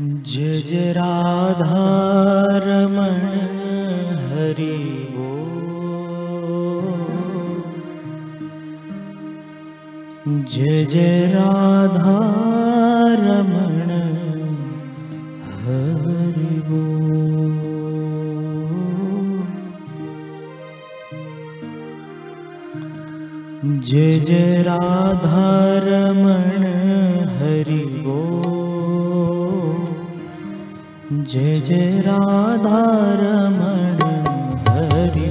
जय जय राधारमण हरि वो जय जय राधारमण हरि वो जय जय राधारमण हरि वो जय जय राधारमण हरि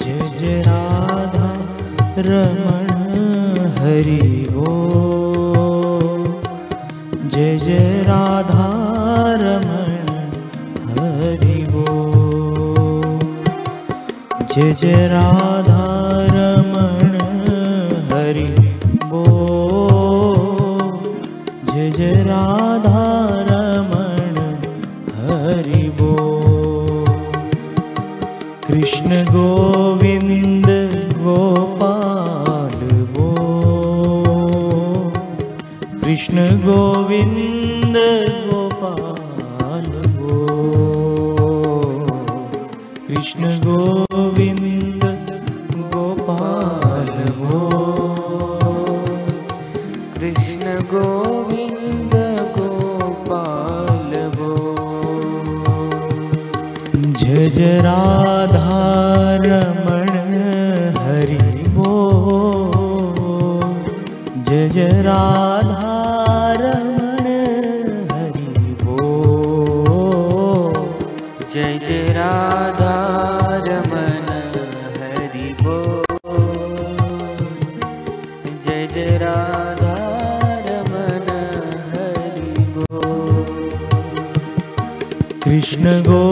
जय जय राधा रमण हरि जय जय राधा रमण हरि जय जय राधा कृष्ण गोविन्द गोपाल गोपालो कृष्ण गोविन्द जज राधारमण हरि हरिभो जज राधारमण हरि भो हरि राधामन जज राधारमण हरि राधामन कृष्ण गो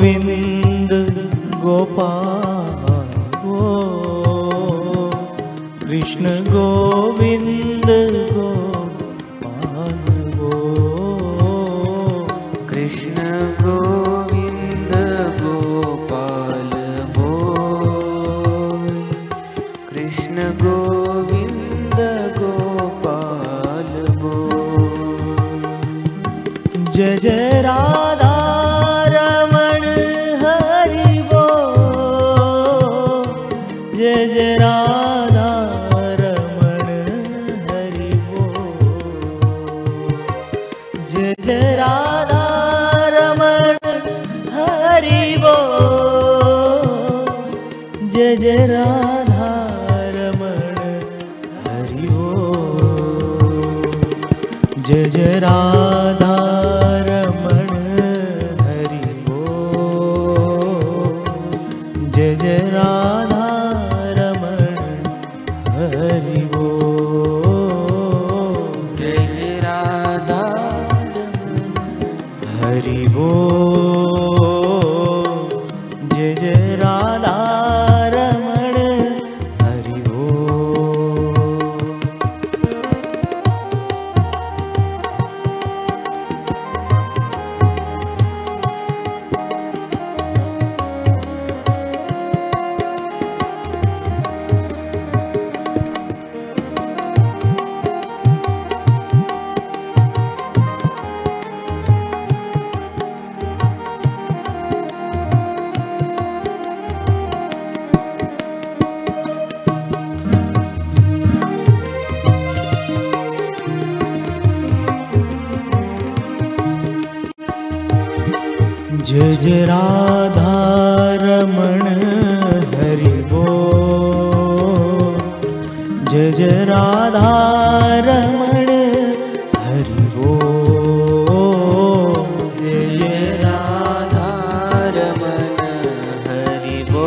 गोविंद गोपाल वो कृष्ण गोविंद गोपाल वो कृष्ण गोविन्द गोपाल बोल कृष्ण गोविन्द गोपाल बोल जय जय राधा हरिवो जराधारमण हरिभो जराधा रमण हरि ओधाम हरिभो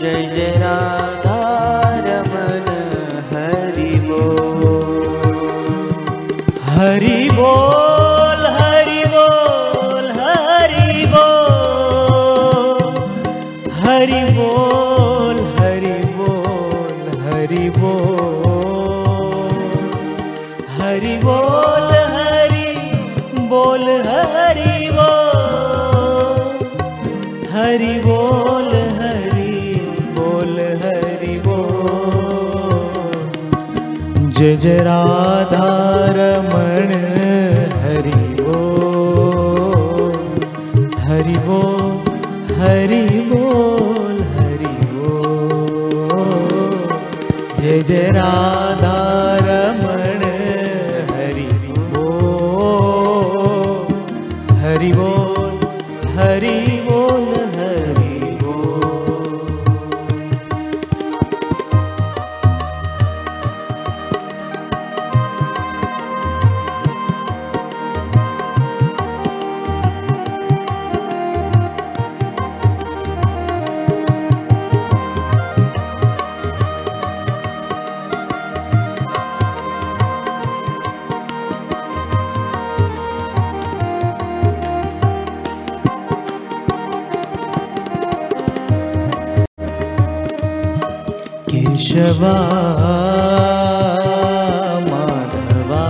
जय जय राधारमण हरि भो हरि जय जय राधा रमण हरि वो हरि वो हरि बोल, हरि वो जय जय राधारमण केशवा माधवा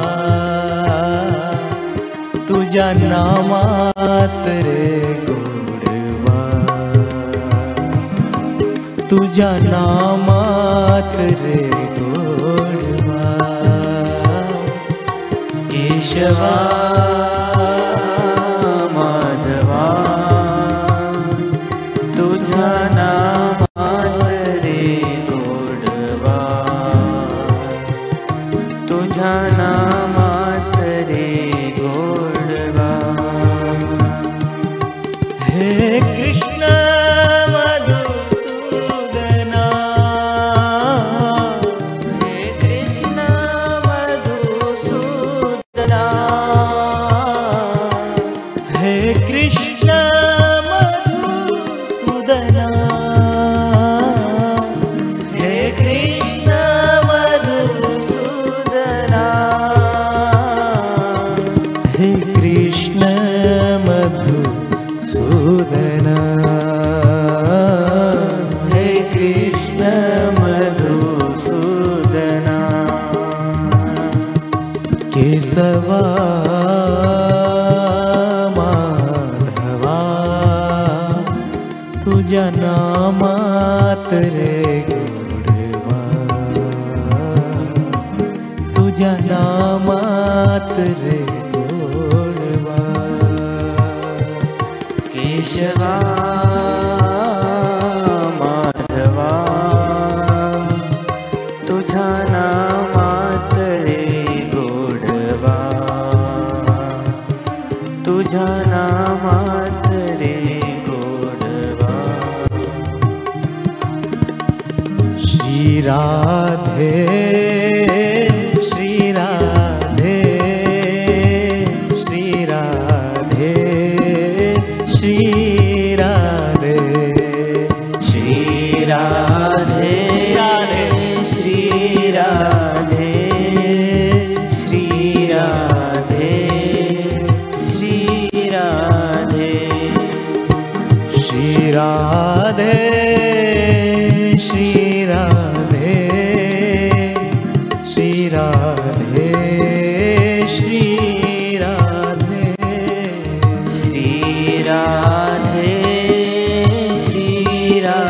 तुझ्या नामात रे गोडवा. तुझ्या नामात रे गोडवा. केशवा तुझ्या नामात रे गोडवा तुझ्या नामात रे गोडवा केशवा, माधवा तुझ्या नामात रे गोडवा। तुझ्या नामात ी राधे श्रीराधे श्रीराधे श्रीराधे श्रीराधे राधे। राध। Shira.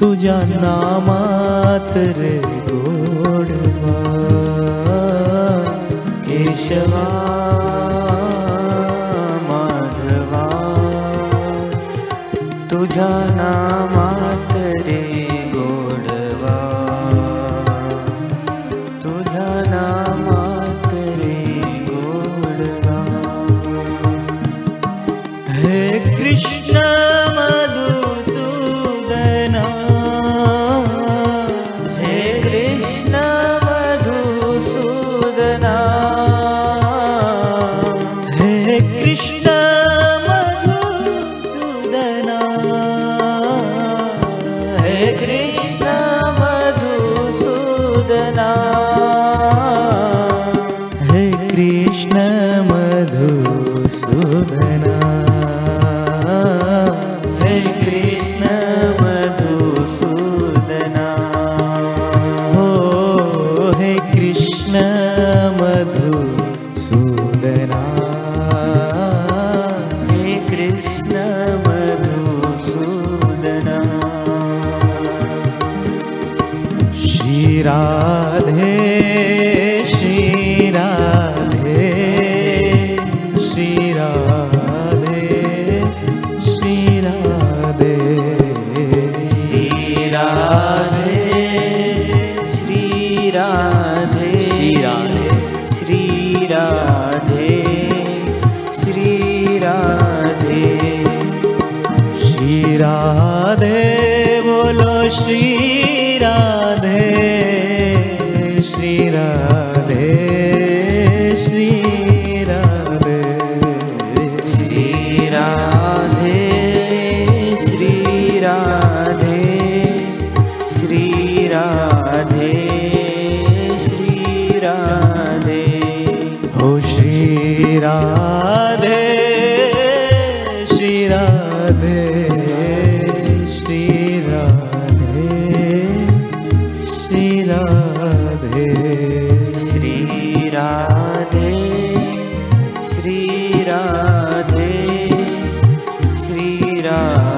तुझा नाम रे गो। हे कृष्ण मधुसूदना। हे कृष्ण मधुसूदना। हो हे कृष्ण मधुसूदना। हे कृष्ण मधुसूदना। श्रीराधे राधे श्री राधे। हो श्री राधे श्री राधे श्री राधे श्री राधे। श्री राधे श्री राधे श्री राधे।